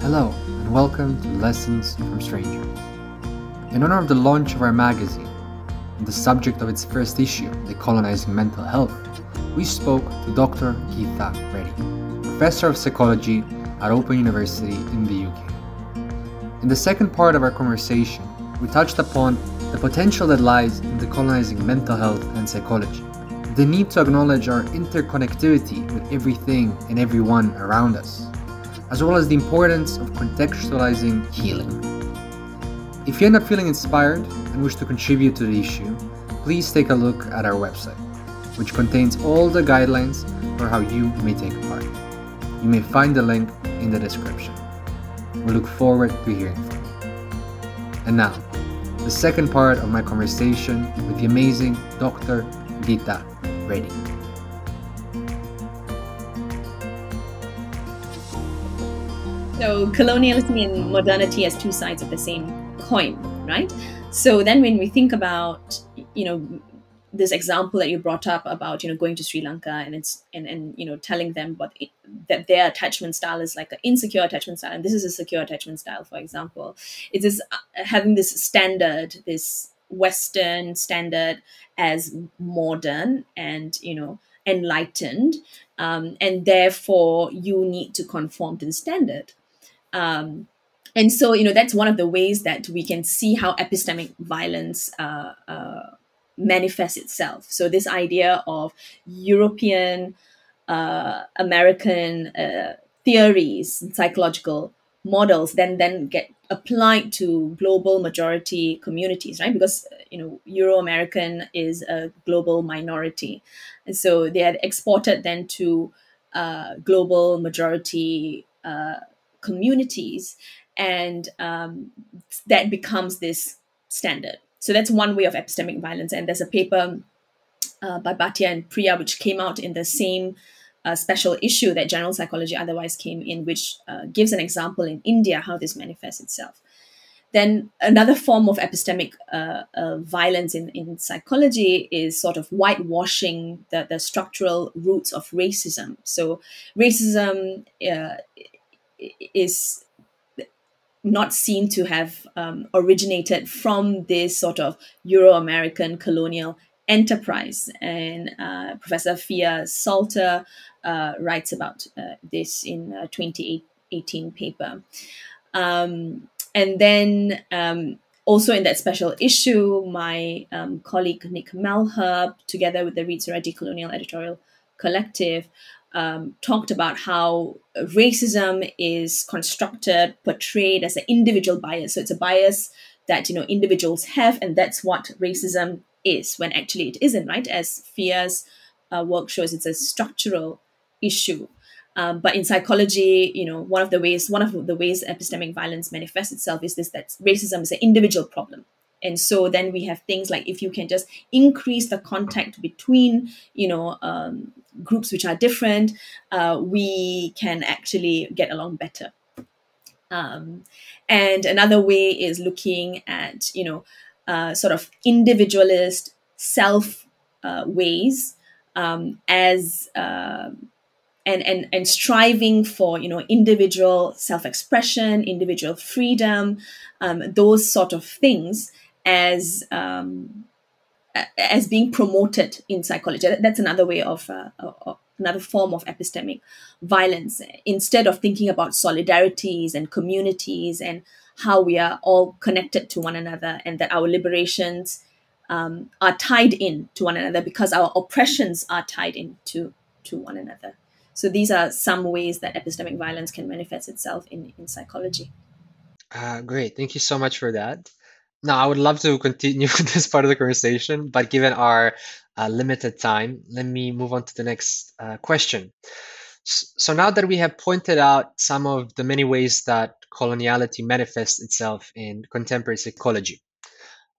Hello, and welcome to Lessons from Strangers. In honor of the launch of our magazine and the subject of its first issue, Decolonizing Mental Health, we spoke to Dr. Geeta Reddy, Professor of Psychology at Open University in the UK. In the second part of our conversation, we touched upon the potential that lies in decolonizing mental health and psychology, the need to acknowledge our interconnectivity with everything and everyone around us, as well as the importance of contextualizing healing. If you end up feeling inspired and wish to contribute to the issue, please take a look at our website, which contains all the guidelines for how you may take part. You may find the link in the description. We look forward to hearing from you. And now, the second part of my conversation with the amazing Dr. Geeta Reddy. So, colonialism and modernity as two sides of the same coin, right? So, then when we think about, you know, this example that you brought up about you know going to Sri Lanka and it's and and you know telling them what it, that their attachment style is like an insecure attachment style and this is a secure attachment style for example it is uh, having this standard this Western standard as modern and you know enlightened um, and therefore you need to conform to the standard um, and so you know that's one of the ways that we can see how epistemic violence uh, uh, manifests itself. So this idea of European, uh, American uh, theories, psychological models, then then get applied to global majority communities, right? Because you know Euro American is a global minority, and so they had exported then to uh, global majority uh, communities, and um, that becomes this standard so that's one way of epistemic violence. And there's a paper uh, by Bhatia and Priya, which came out in the same uh, special issue that General Psychology otherwise came in, which uh, gives an example in India how this manifests itself. Then another form of epistemic uh, uh, violence in, in psychology is sort of whitewashing the, the structural roots of racism. So racism uh, is not seen to have um, originated from this sort of Euro American colonial enterprise. And uh, Professor Phia Salter uh, writes about uh, this in a 2018 paper. Um, and then um, also in that special issue, my um, colleague Nick Malherbe, together with the Reed Soraji Colonial Editorial Collective, um, talked about how racism is constructed, portrayed as an individual bias. So it's a bias that you know individuals have, and that's what racism is. When actually it isn't, right? As Phia's uh, work shows, it's a structural issue. Um, but in psychology, you know, one of the ways one of the ways epistemic violence manifests itself is this: that racism is an individual problem and so then we have things like if you can just increase the contact between you know um, groups which are different uh, we can actually get along better. Um, and another way is looking at you know uh, sort of individualist self uh, ways um, as uh, and, and and striving for you know individual self-expression individual freedom um, those sort of things as um, as being promoted in psychology. That's another way of, uh, another form of epistemic violence. Instead of thinking about solidarities and communities and how we are all connected to one another, and that our liberations um, are tied in to one another because our oppressions are tied into to one another. So these are some ways that epistemic violence can manifest itself in, in psychology. Uh, great. Thank you so much for that. Now, I would love to continue this part of the conversation, but given our uh, limited time, let me move on to the next uh, question. So now that we have pointed out some of the many ways that coloniality manifests itself in contemporary psychology,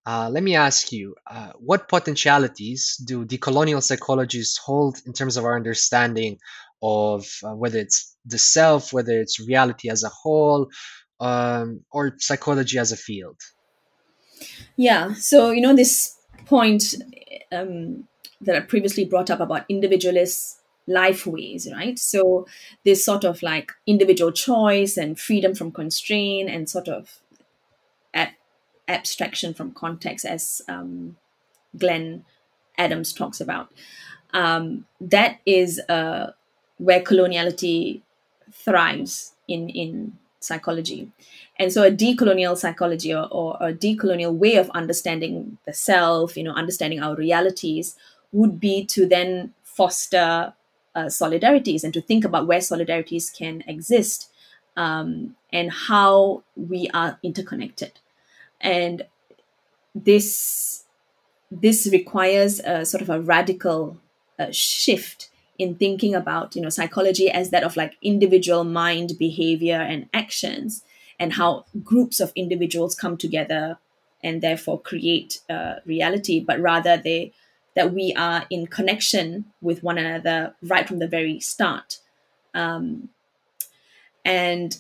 uh, let me ask you, uh, what potentialities do decolonial psychologists hold in terms of our understanding of uh, whether it's the self, whether it's reality as a whole, um, or psychology as a field? Yeah. So, you know, this point um, that I previously brought up about individualist life ways, right? So this sort of like individual choice and freedom from constraint and sort of ab- abstraction from context, as um, Glenn Adams talks about. Um, that is uh, where coloniality thrives in in psychology. And so a decolonial psychology or, or a decolonial way of understanding the self, you know, understanding our realities would be to then foster uh, solidarities and to think about where solidarities can exist um, and how we are interconnected. And this this requires a sort of a radical uh, shift in thinking about you know psychology as that of like individual mind behavior and actions and how groups of individuals come together and therefore create uh, reality but rather they that we are in connection with one another right from the very start. Um, and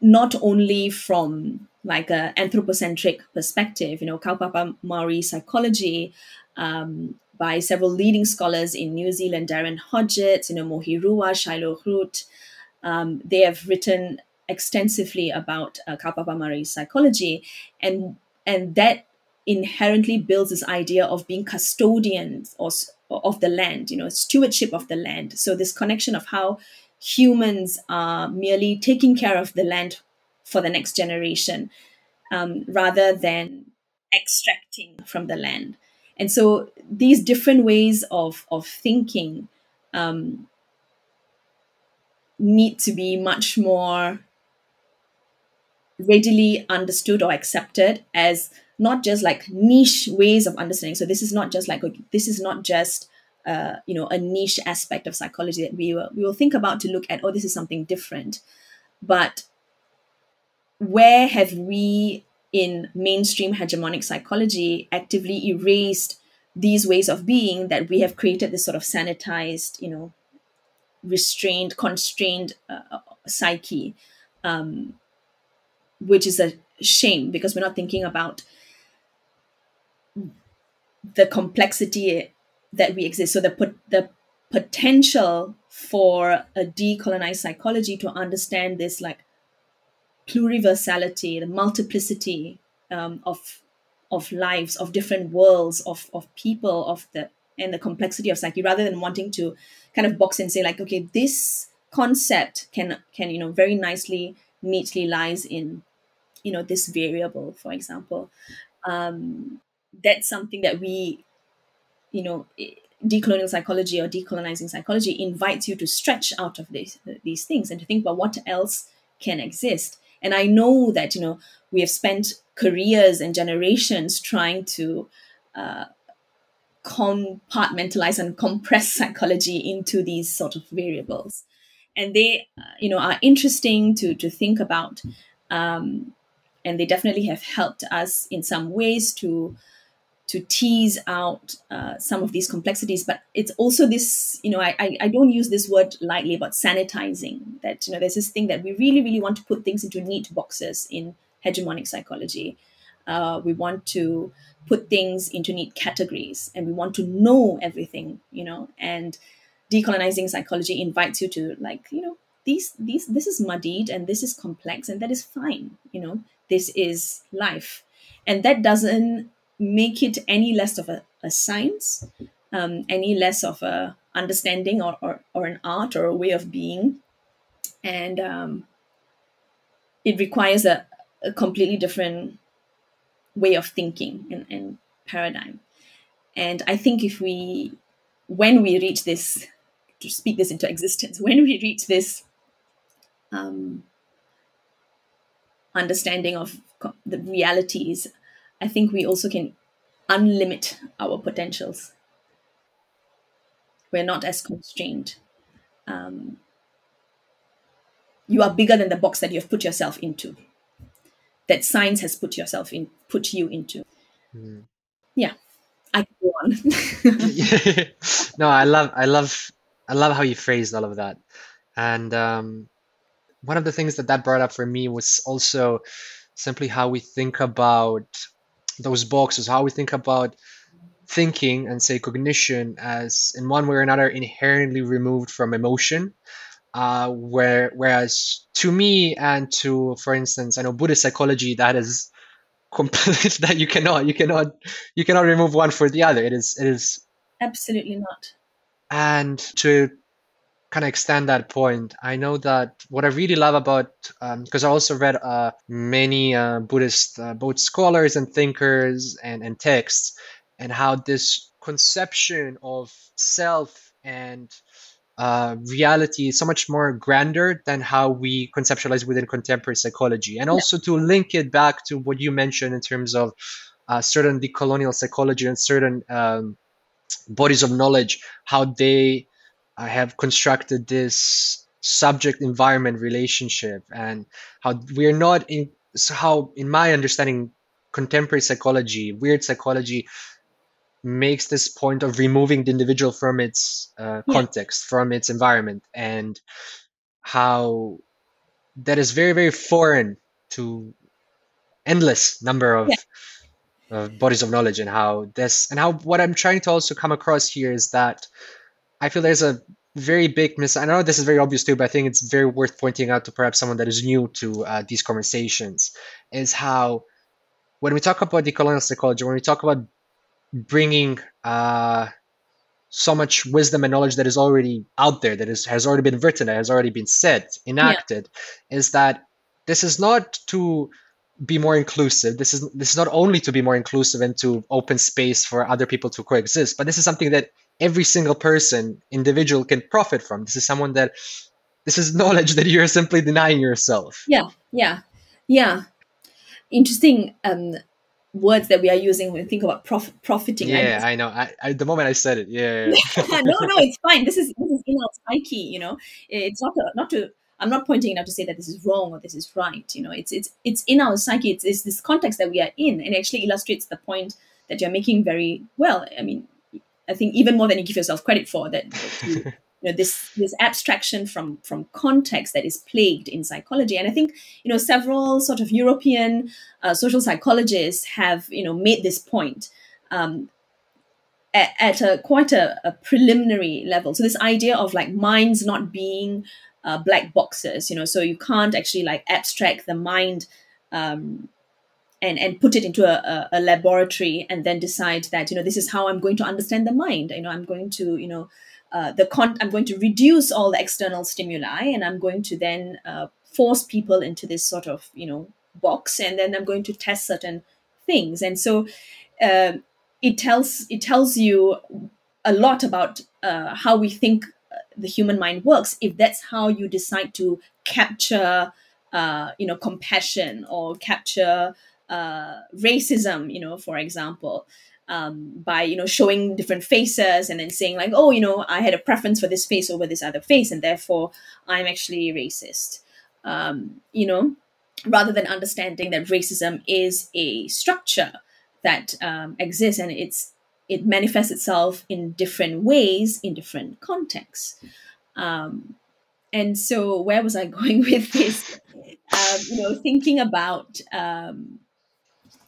not only from like an anthropocentric perspective you know kaupapa maori psychology um, by several leading scholars in New Zealand, Darren Hodgetts, you know, Mohi Rua, Shiloh Groot. Um, they have written extensively about uh, Kaupapa Maori psychology, and and that inherently builds this idea of being custodians or, of the land, you know, stewardship of the land. So this connection of how humans are merely taking care of the land for the next generation, um, rather than extracting from the land and so these different ways of of thinking um, need to be much more readily understood or accepted as not just like niche ways of understanding. So this is not just like this is not just uh, you know a niche aspect of psychology that we will we will think about to look at oh this is something different. But where have we in mainstream hegemonic psychology actively erased these ways of being that we have created this sort of sanitized, you know, restrained, constrained uh, psyche, um, which is a shame because we're not thinking about the complexity that we exist. So the the potential for a decolonized psychology to understand this like pluriversality, the multiplicity um, of of lives, of different worlds, of of people, of the and the complexity of psyche, rather than wanting to kind of box and say like, okay, this concept can can you know very nicely, neatly lies in you know this variable, for example. Um, that's something that we, you know, decolonial psychology or decolonizing psychology invites you to stretch out of these these things and to think about what else can exist and I know that, you know, we have spent careers and generations trying to uh, compartmentalize and compress psychology into these sort of variables. And they, uh, you know, are interesting to, to think about. Um, and they definitely have helped us in some ways to to tease out uh, some of these complexities but it's also this you know I, I, don't use this word lightly about sanitizing that you know there's this thing that we really really want to put things into neat boxes in hegemonic psychology. Uh, we want to put things into neat categories and we want to know everything you know and decolonizing psychology invites you to like you know these these this is muddied and this is complex and that is fine you know this is life. And that doesn't make it any less of a, a science, um, any less of a understanding or, or, or an art or a way of being. And um, it requires a, a completely different way of thinking and, and paradigm. And I think if we, when we reach this, to speak this into existence, when we reach this um, understanding of the realities I think we also can unlimit our potentials. We're not as constrained. Um, you are bigger than the box that you have put yourself into. That science has put yourself in, put you into. Mm. Yeah, I can go on. no, I love, I love, I love how you phrased all of that, and um, one of the things that that brought up for me was also simply how we think about those boxes, how we think about thinking and say cognition as in one way or another inherently removed from emotion. Uh, where whereas to me and to for instance i know buddhist psychology that is complete that you cannot you cannot you cannot remove one for the other. It is it is absolutely not. And to kind of extend that point i know that what i really love about because um, i also read uh, many uh, buddhist uh, both scholars and thinkers and, and texts and how this conception of self and uh, reality is so much more grander than how we conceptualize within contemporary psychology. And also yeah. to link it back to what you mentioned in terms of uh, certain decolonial psychology and certain um, bodies of knowledge, how they uh, have constructed this subject environment relationship and how we're not in so how in my understanding contemporary psychology weird psychology makes this point of removing the individual from its uh, yeah. context, from its environment, and how that is very, very foreign to endless number of, yeah. bodies of knowledge, and how this and how what I'm trying to also come across here is that I feel there's a very big miss. I know this is very obvious too, but I think it's very worth pointing out to perhaps someone that is new to uh, these conversations. Is how when we talk about decolonial psychology, when we talk about bringing uh, so much wisdom and knowledge that is already out there, that is, has already been written, that has already been said, enacted, yeah. is that this is not to be more inclusive. This is this is not only to be more inclusive and to open space for other people to coexist, but this is something that every single person, individual, can profit from. This is someone that this is knowledge that you're simply denying yourself. Yeah, yeah, yeah. Interesting. Um, words that we are using when we think about prof- profiting. Yeah, I know. I, I, the moment I said it, yeah. no, no, it's fine. This is this is in our psyche. You know, it's not to, not to. I'm not pointing it out to say that this is wrong or this is right. You know, it's it's it's in our psyche. It's, it's this context that we are in, and actually illustrates the point that you're making very well. I mean, I think even more than you give yourself credit for that. that you, you know this this abstraction from from context that is plagued in psychology and i think you know several sort of european uh, social psychologists have you know made this point um, at, at, a quite a, a, preliminary level so this idea of like minds not being uh, black boxes you know so you can't actually like abstract the mind um, and and put it into a, a, laboratory and then decide that you know this is how i'm going to understand the mind you know i'm going to you know uh, the con- I'm going to reduce all the external stimuli, and I'm going to then uh, force people into this sort of you know box, and then I'm going to test certain things. And so uh, it tells it tells you a lot about uh, how we think uh, the human mind works. If that's how you decide to capture, you know, compassion or capture racism, you know, for example um, by you know showing different faces and then saying like oh you know i had a preference for this face over this other face and therefore i'm actually racist. Um, you know rather than understanding that racism is a structure that um, exists and it's it manifests itself in different ways in different contexts. Um, and so where was i going with this? Um, you know thinking about um,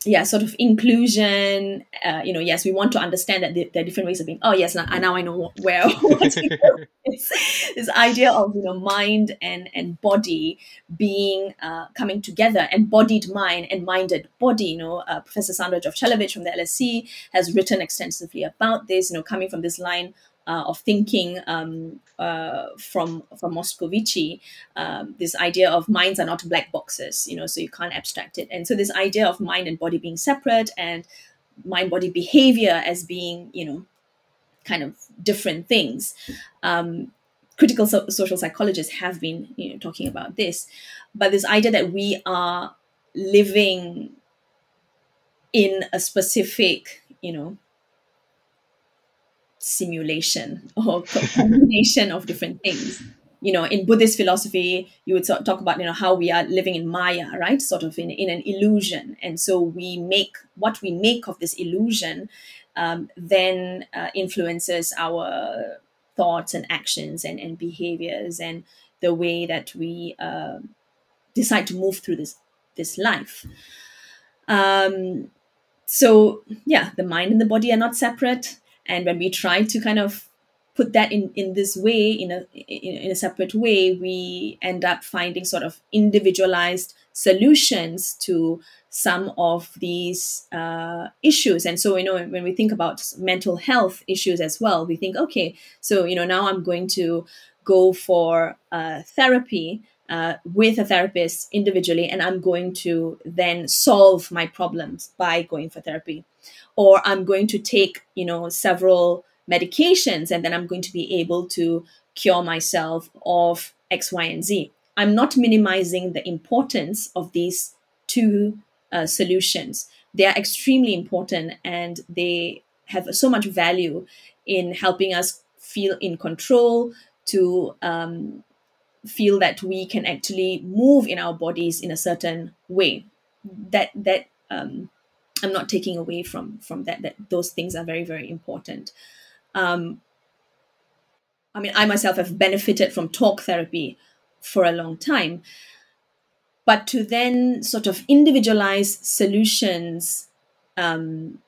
yeah sort of inclusion uh, you know yes we want to understand that there are different ways of being oh yes now, now i know where this, this idea of you know mind and and body being uh, coming together embodied mind and minded body you know. Uh, professor sandra jovchelovitch from the lse has written extensively about this you know coming from this line uh, of thinking um, uh, from from Moscovici, um, this idea of minds are not black boxes, you know, so you can't abstract it. And so this idea of mind and body being separate and mind body behavior as being, you know, kind of different things. Um, critical so- social psychologists have been, you know, talking about this, but this idea that we are living in a specific, you know, simulation or combination of different things. You know in buddhist philosophy you would talk about you know how we are living in maya right? Sort of in, in an illusion. And so we make what we make of this illusion um, then uh, influences our thoughts and actions and, and behaviors and the way that we uh, decide to move through this this life. Um, so yeah, the mind and the body are not separate. And when we try to kind of put that in in this way in a in, in a separate way we end up finding sort of individualized solutions to some of these uh, issues. And so you know when we think about mental health issues as well we think okay so you know now i'm going to go for uh, therapy uh, with a therapist individually and i'm going to then solve my problems by going for therapy or i'm going to take you know several medications and then I'm going to be able to cure myself of X, Y, and Z. I'm not minimizing the importance of these two uh, solutions. They are extremely important and they have so much value in helping us feel in control, to um, feel that we can actually move in our bodies in a certain way. That that um, I'm not taking away from from that. That those things are very very important um, I mean, I myself have benefited from talk therapy for a long time. But to then sort of individualize solutions um,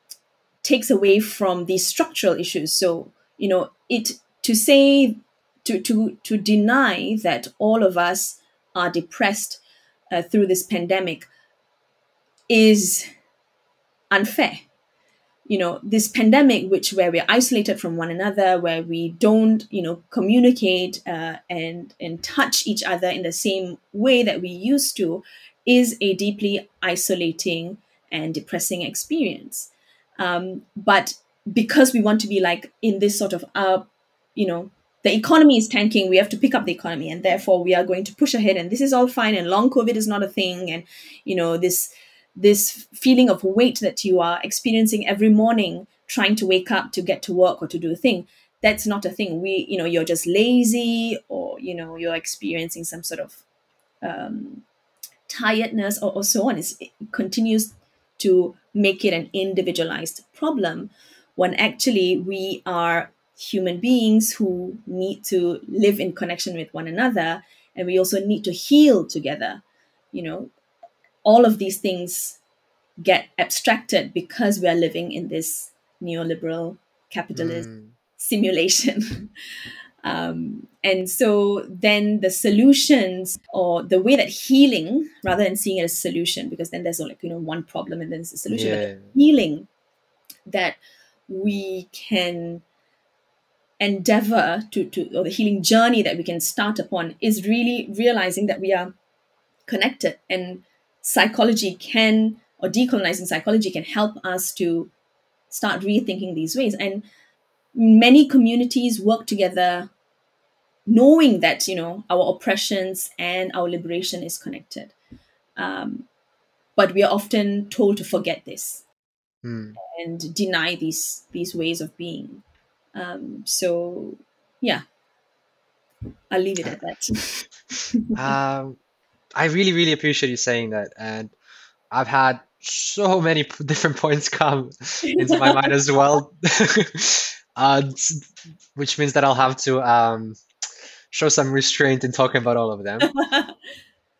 takes away from these structural issues. So, you know, it to say to to to deny that all of us are depressed uh, through this pandemic is unfair. You know this pandemic which where we're isolated from one another where we don't you know communicate uh, and and touch each other in the same way that we used to is a deeply isolating and depressing experience. Um, but because we want to be like in this sort of uh, you know the economy is tanking we have to pick up the economy and therefore we are going to push ahead and this is all fine and long covid is not a thing and you know this this feeling of weight that you are experiencing every morning trying to wake up to get to work or to do a thing that's not a thing. We you know you're just lazy or you know you're experiencing some sort of um, tiredness or, or so on. It's, it continues to make it an individualized problem when actually we are human beings who need to live in connection with one another and we also need to heal together you know all of these things get abstracted because we are living in this neoliberal capitalist mm. simulation. um, and so then the solutions or the way that healing, rather than seeing it as a solution, because then there's like, you know, one problem and then it's a solution, yeah. healing that we can endeavor to, to, or the healing journey that we can start upon is really realizing that we are connected and psychology can or decolonizing psychology can help us to start rethinking these ways. And many communities work together knowing that you know our oppressions and our liberation is connected. Um, but we are often told to forget this mm. and deny these these ways of being um, so yeah i'll leave it at that um, I really, really appreciate you saying that. And I've had so many different points come into my mind as well, uh, which means that I'll have to um, show some restraint in talking about all of them.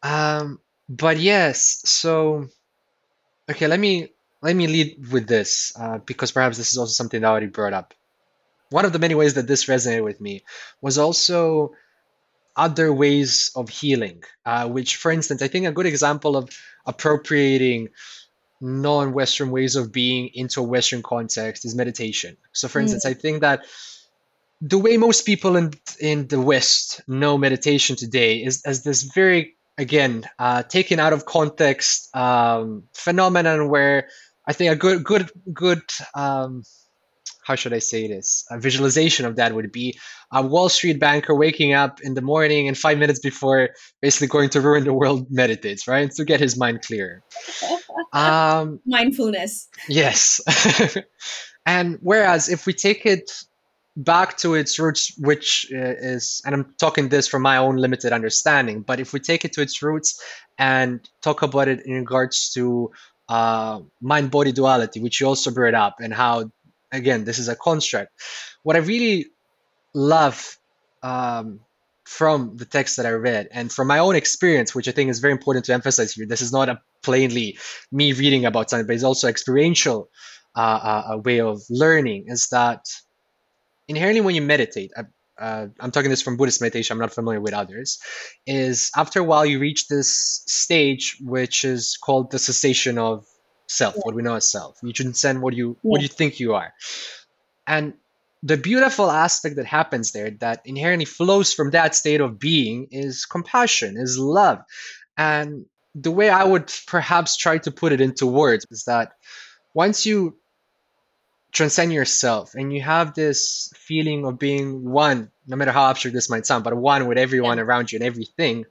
um, but yes, so okay, let me let me lead with this uh, because perhaps this is also something that I already brought up. One of the many ways that this resonated with me was also other ways of healing, uh, which, for instance, I think a good example of appropriating non-Western ways of being into a Western context is meditation. So, for instance, mm. I think that the way most people in in the West know meditation today is as this very again uh, taken out of context um, phenomenon where I think a good good good um, how should I say this? A visualization of that would be a Wall Street banker waking up in the morning and five minutes before basically going to ruin the world meditates, right? To get his mind clear. Um, Mindfulness. Yes. and whereas if we take it back to its roots, which uh, is, and I'm talking this from my own limited understanding, but if we take it to its roots and talk about it in regards to uh, mind body duality, which you also brought up, and how again, this is a construct. What I really love um, from the text that I read and from my own experience, which I think is very important to emphasize here. This is not a plainly me reading about something, but it's also experiential uh, uh, a way of learning. Is that inherently when you meditate, I, uh, I'm talking this from Buddhist meditation. I'm not familiar with others. Is after a while you reach this stage which is called the cessation of self, what we know as self. You transcend what you what you think you are, and the beautiful aspect that happens there that inherently flows from that state of being is compassion, is love. And the way I would perhaps try to put it into words is that once you transcend yourself and you have this feeling of being one, no matter how abstract this might sound, but one with everyone Yeah. around you and everything,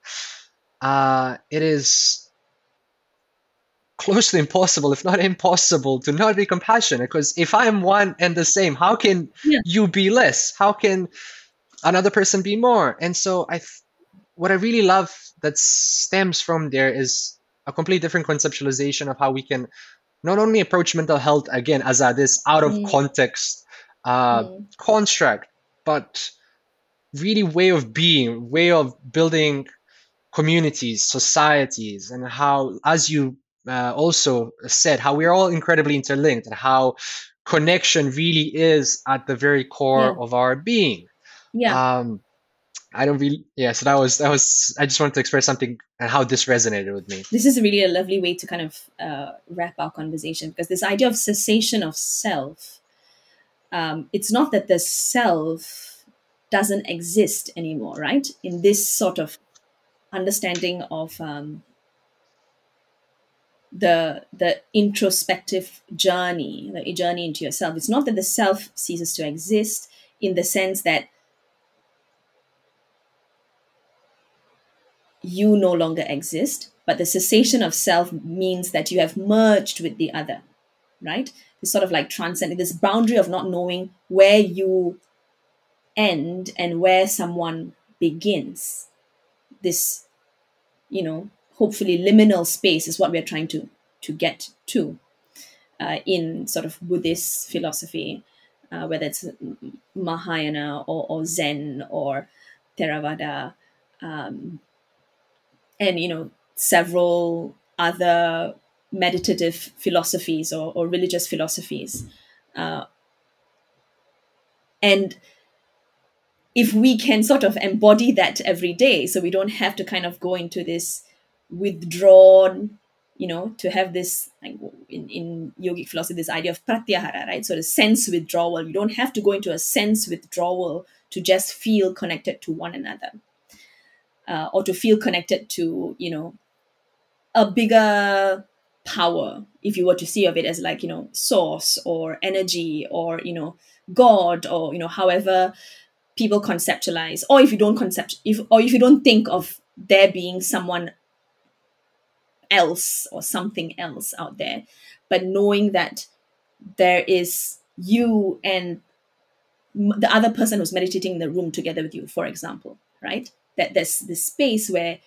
uh, it is close to impossible, if not impossible, to not be compassionate. Because if I'm one and the same, how can Yeah. you be less? How can another person be more? And so I, what I really love that stems from there is a completely different conceptualization of how we can not only approach mental health again as a this out of Mm. context uh, Mm. construct, but really way of being, way of building communities, societies, and how, as you uh, also said, how we're all incredibly interlinked and how connection really is at the very core Yeah. of our being. Yeah. Um, I don't really, yeah. So that was that was. I just wanted to express something and how this resonated with me. this is really a lovely way to kind of uh, wrap our conversation because this idea of cessation of self um, it's not that the self doesn't exist anymore right in this sort of understanding of um, the the introspective journey the journey into yourself it's not that the self ceases to exist in the sense that you no longer exist, but the cessation of self means that you have merged with the other, right? It's sort of like transcending this boundary of not knowing where you end and where someone begins. This, you know, hopefully liminal space is what we're trying to to get to uh, in sort of Buddhist philosophy, uh, whether it's Mahayana or, or Zen or Theravada. Um, and you know several other meditative philosophies or, or religious philosophies uh, and if we can sort of embody that every day so we don't have to kind of go into this withdrawn you know to have this in, in yogic philosophy this idea of pratyahara right? So the sense withdrawal. You don't have to go into a sense withdrawal to just feel connected to one another uh, or to feel connected to you know a bigger power if you were to see of it as like you know source or energy or you know god or you know however people conceptualize or if you don't concept if or if you don't think of there being someone else or something else out there. But knowing that there is you and the other person who's meditating in the room together with you for example right? That there's this space where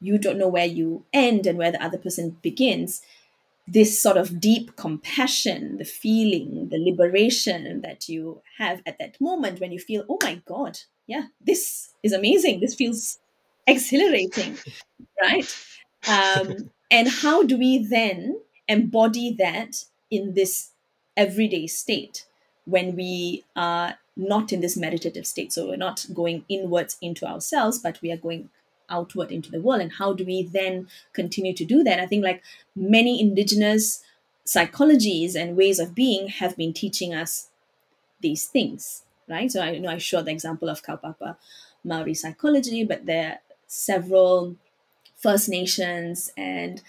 you don't know where you end and where the other person begins. This sort of deep compassion the feeling the liberation that you have at that moment when you feel oh my god yeah this is amazing. This feels exhilarating right? Um, and how do we then embody that in this everyday state when we are not in this meditative state? So we're not going inwards into ourselves but we are going outward into the world. And how do we then continue to do that? I think like many indigenous psychologies and ways of being have been teaching us these things right? So i you know i showed the example of kaupapa maori psychology but there are several first nations and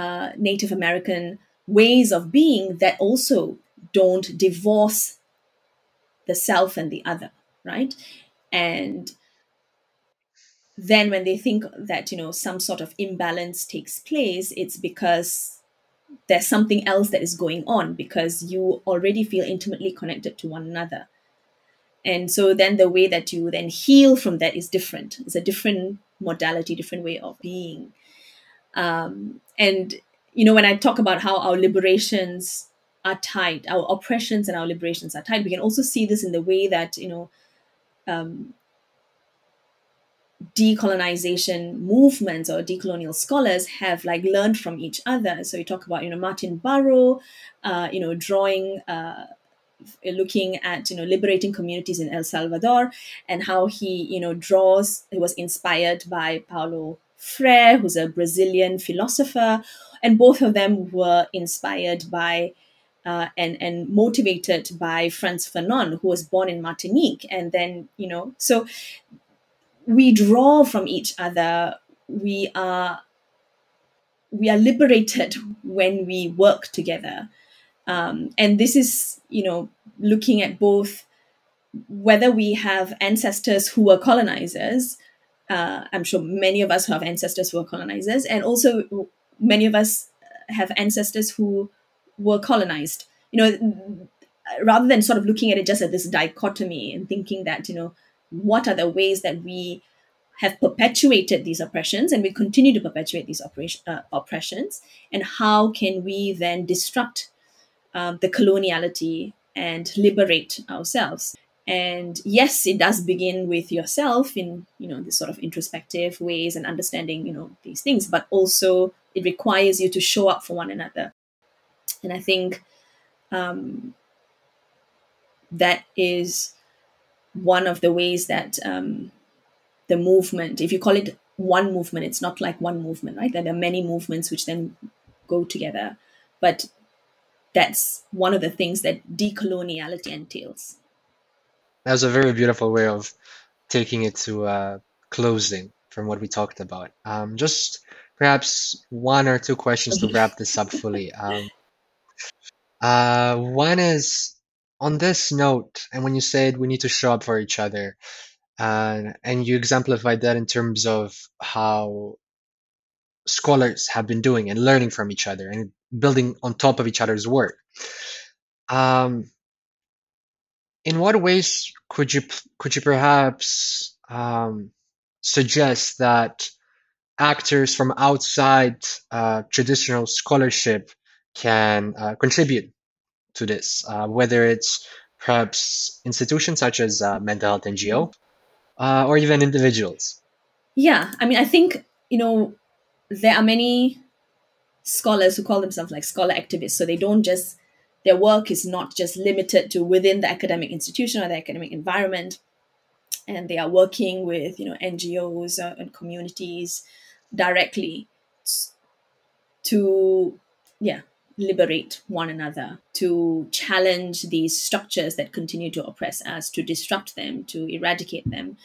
uh, native american ways of being that also don't divorce the self and the other right? And then when they think that you know some sort of imbalance takes place it's because there's something else that is going on because you already feel intimately connected to one another. And so then the way that you then heal from that is different. It's a different modality different way of being um, and you know when i talk about how our liberations are tied our oppressions and our liberations are tied we can also see this in the way that you know um, decolonization movements or decolonial scholars have like learned from each other. So you talk about you know Martin Baró, uh, you know drawing. Uh, looking at you know liberating communities in El Salvador and how he you know draws he was inspired by Paulo Freire who's a Brazilian philosopher and both of them were inspired by uh, and and motivated by Frantz Fanon who was born in Martinique and then you know so we draw from each other. We are we are liberated when we work together um, and this is you know looking at both whether we have ancestors who were colonizers uh, i'm sure many of us who have ancestors who were colonizers and also many of us have ancestors who were colonized. You know rather than sort of looking at it just as this dichotomy and thinking that you know what are the ways that we have perpetuated these oppressions and we continue to perpetuate these operation, uh, oppressions and how can we then disrupt um, the coloniality and liberate ourselves. And yes it does begin with yourself in you know this sort of introspective ways and understanding you know these things but also it requires you to show up for one another. And i think um, that is one of the ways that um, the movement if you call it one movement it's not like one movement right? There are many movements which then go together. But that's one of the things that decoloniality entails. That was a very beautiful way of taking it to uh, closing from what we talked about. Um, just perhaps one or two questions to wrap this up fully. Um, uh, one is on this note, and when you said we need to show up for each other, uh, and you exemplified that in terms of how scholars have been doing and learning from each other and building on top of each other's work. Um, in what ways could you could you perhaps um, suggest that actors from outside uh, traditional scholarship can uh, contribute to this, uh, whether it's perhaps institutions such as uh, mental health NGO uh, or even individuals? Yeah, I mean, I think you know there are many scholars who call themselves like scholar activists. So they don't just, their work is not just limited to within the academic institution or the academic environment. And they are working with, you know, NGOs uh, and communities directly to, yeah, liberate one another, to challenge these structures that continue to oppress us, to disrupt them, to eradicate them.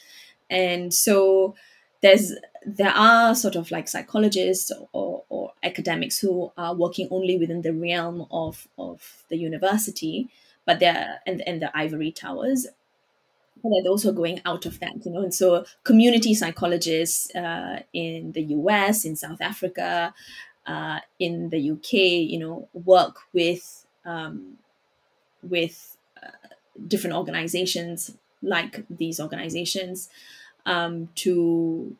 And so there's there are sort of like psychologists or, or academics who are working only within the realm of, of the university, but they're and, and the ivory towers. But they're also going out of that, you know. And so community psychologists uh, in the US, in South Africa, uh, in the UK, you know, work with um, with uh, different organizations like these organizations um, to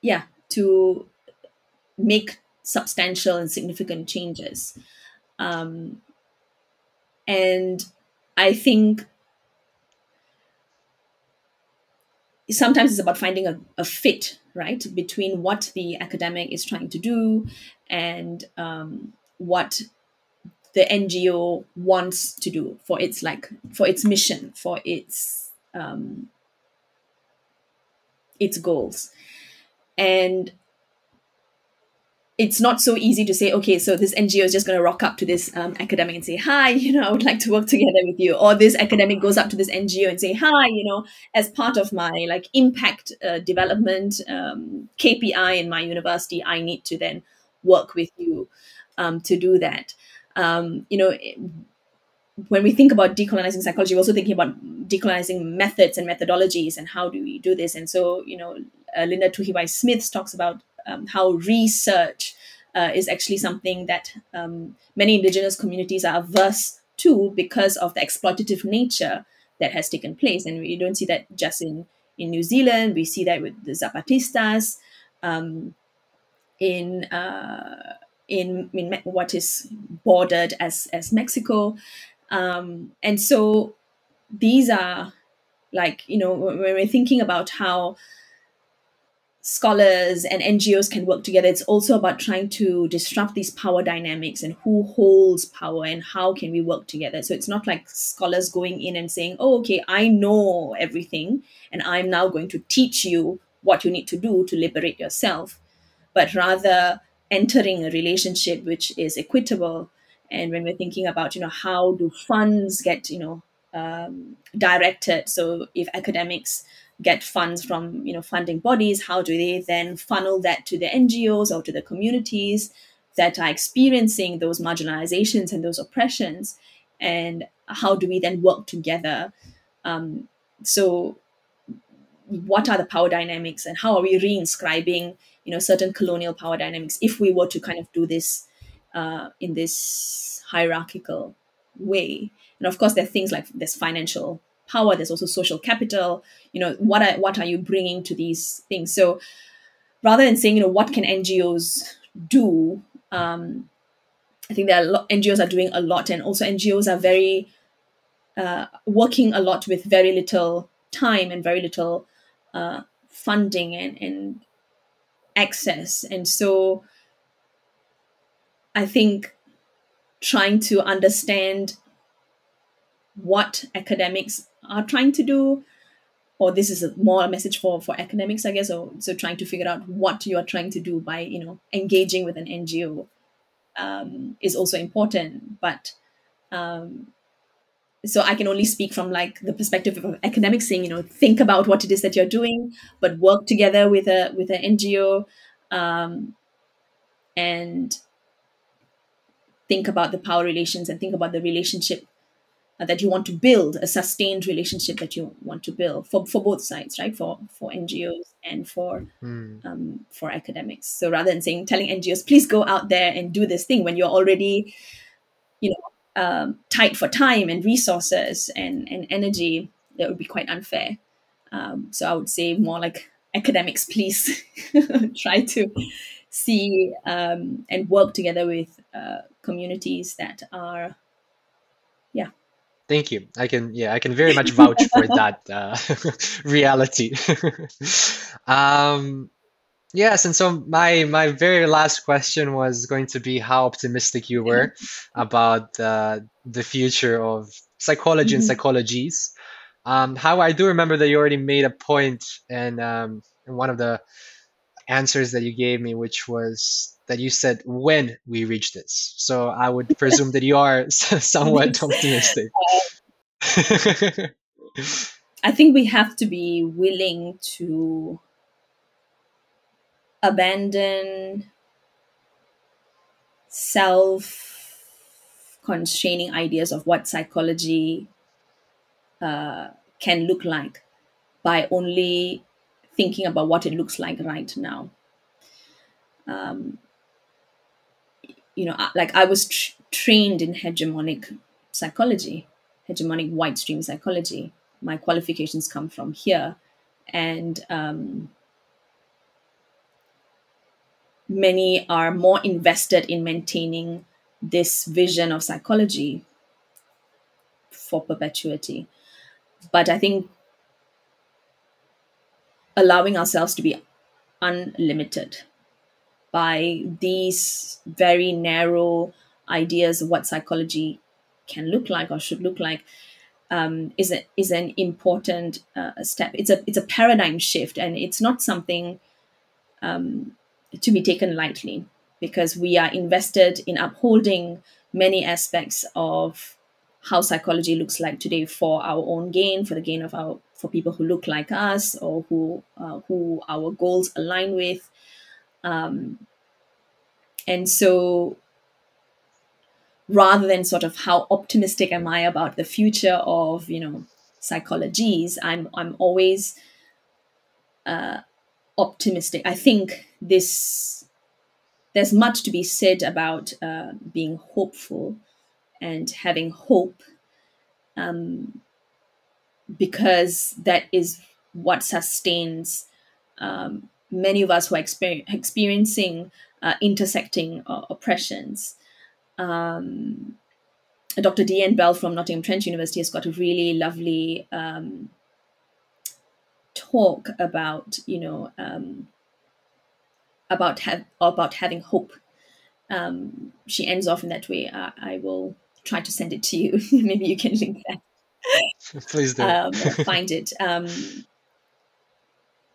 yeah to make substantial and significant changes. Um, and i think sometimes it's about finding a, a fit right between what the academic is trying to do and um, what the ngo wants to do for its like for its mission for its um, its goals. And it's not so easy to say, okay, so this NGO is just going to rock up to this um, academic and say, hi, you know, I would like to work together with you. Or this academic goes up to this NGO and say, hi, you know, as part of my like impact uh, development um, KPI in my university, I need to then work with you um, to do that. Um, you know, when we think about decolonizing psychology, we're also thinking about decolonizing methods and methodologies and how do we do this. And so, you know, uh, Linda Tuhiwai Smith talks about um, how research uh, is actually something that um, many indigenous communities are averse to because of the exploitative nature that has taken place. And we don't see that just in, in New Zealand, we see that with the Zapatistas. Um, in uh, in, in what is bordered as as Mexico, um, and so these are like you know when we're thinking about how scholars and NGOs can work together. It's also about trying to disrupt these power dynamics and who holds power and how can we work together. So it's not like scholars going in and saying, oh, okay, I know everything and I'm now going to teach you what you need to do to liberate yourself, but rather entering a relationship which is equitable. And when we're thinking about, you know, how do funds get, you know, um, directed? So if academics get funds from you know funding bodies how do they then funnel that to the ngos or to the communities that are experiencing those marginalizations and those oppressions and how do we then work together um, so what are the power dynamics and how are we reinscribing you know certain colonial power dynamics if we were to kind of do this uh, in this hierarchical way. And of course there are things like this financial power there's also social capital. You know what are what are you bringing to these things? So rather than saying you know what can ngos do um, i think lot, ngos are doing a lot. And also ngos are very uh, working a lot with very little time and very little uh, funding and, and access. And so i think trying to understand what academics are trying to do or this is a more a message for for academics i guess or so trying to figure out what you are trying to do by you know engaging with an ngo um, is also important. But um, so i can only speak from like the perspective of academics saying you know think about what it is that you're doing but work together with a with an ngo um, and think about the power relations and think about the relationship uh, that you want to build a sustained relationship that you want to build for, for both sides right? For for ngos and for Mm. um, for academics. So rather than saying telling ngos please go out there and do this thing when you're already you know um, tight for time and resources and and energy that would be quite unfair. Um, so i would say more like academics please try to see um, and work together with uh, communities that are yeah Thank you. I can, yeah, I can very much vouch for that uh, reality. um, yes, and so my my very last question was going to be how optimistic you were about uh, the future of psychology and Mhm. psychologies. Um, how I do remember that you already made a point in, um, in one of the answers that you gave me, which was that you said when we reach this. So I would presume that you are somewhat optimistic. I think we have to be willing to abandon self constraining ideas of what psychology uh, can look like by only thinking about what it looks like right now. Um, you know, like I was tr- trained in hegemonic psychology, hegemonic white stream psychology. My qualifications come from here, and um, many are more invested in maintaining this vision of psychology for perpetuity. But I think allowing ourselves to be unlimited by these very narrow ideas of what psychology can look like or should look like um, is a, is an important uh, step. It's a it's a paradigm shift, and it's not something um, to be taken lightly because we are invested in upholding many aspects of how psychology looks like today for our own gain, for the gain of our for people who look like us or who uh, who our goals align with, um, and so rather than sort of how optimistic am I about the future of you know psychologies, I'm I'm always uh, optimistic. I think this there's much to be said about uh, being hopeful and having hope um, because that is what sustains um, many of us who are exper- experiencing uh, intersecting uh, oppressions. Um, Dr. Deanne Bell from Nottingham Trent University has got a really lovely um, talk about you know um, about have about having hope. Um, she ends off in that way. I, I will try to send it to you. Maybe you can link that. Please do. Um, find it.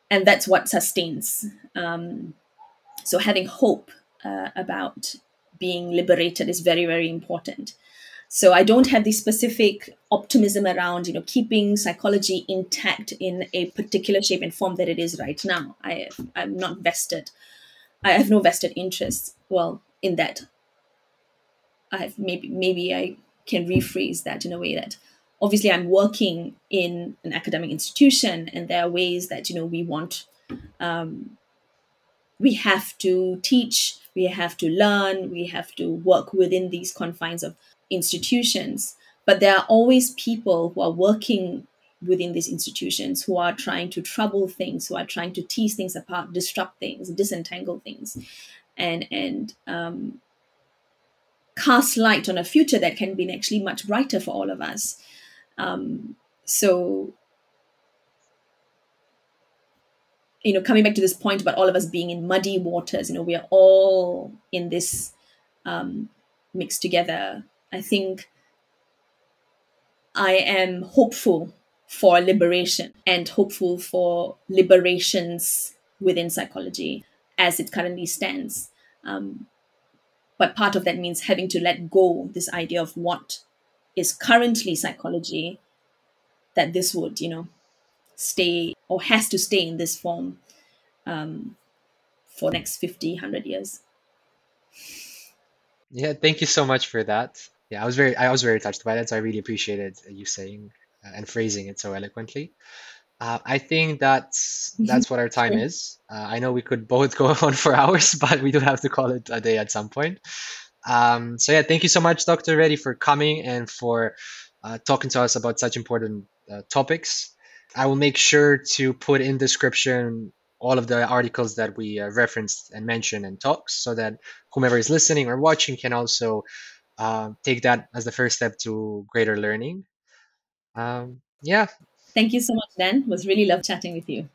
And that's what sustains. Um, so having hope uh, about being liberated is very, very important. So I don't have the specific optimism around, you know, keeping psychology intact in a particular shape and form that it is right now. I I'm not vested. I have no vested interest. Well, in that, I have maybe maybe I can rephrase that in a way that obviously I'm working in an academic institution, and there are ways that you know we want. Um, we have to teach, we have to learn, we have to work within these confines of institutions. But there are always people who are working within these institutions who are trying to trouble things, who are trying to tease things apart, disrupt things, disentangle things, and and um, cast light on a future that can be actually much brighter for all of us. Um, so, you know, coming back to this point about all of us being in muddy waters, you know, we are all in this um, mixed together. I think I am hopeful for liberation and hopeful for liberations within psychology as it currently stands. Um, but part of that means having to let go this idea of what is currently psychology, that this would, you know, stay or has to stay in this form um, for next 50, 100 years. Yeah, thank you so much for that. Yeah, I was very I was very touched by that, so I really appreciated you saying uh, and phrasing it so eloquently. Uh, I think that's that's what our time is. Uh, I know we could both go on for hours, but we do have to call it a day at some point. Um, so yeah, thank you so much, Dr. Reddy, for coming and for uh, talking to us about such important uh, topics. I will make sure to put in description all of the articles that we uh, referenced and mentioned and talks, so that whomever is listening or watching can also uh, take that as the first step to greater learning. Um, yeah, Thank you so much, Dan. It was really love chatting with you.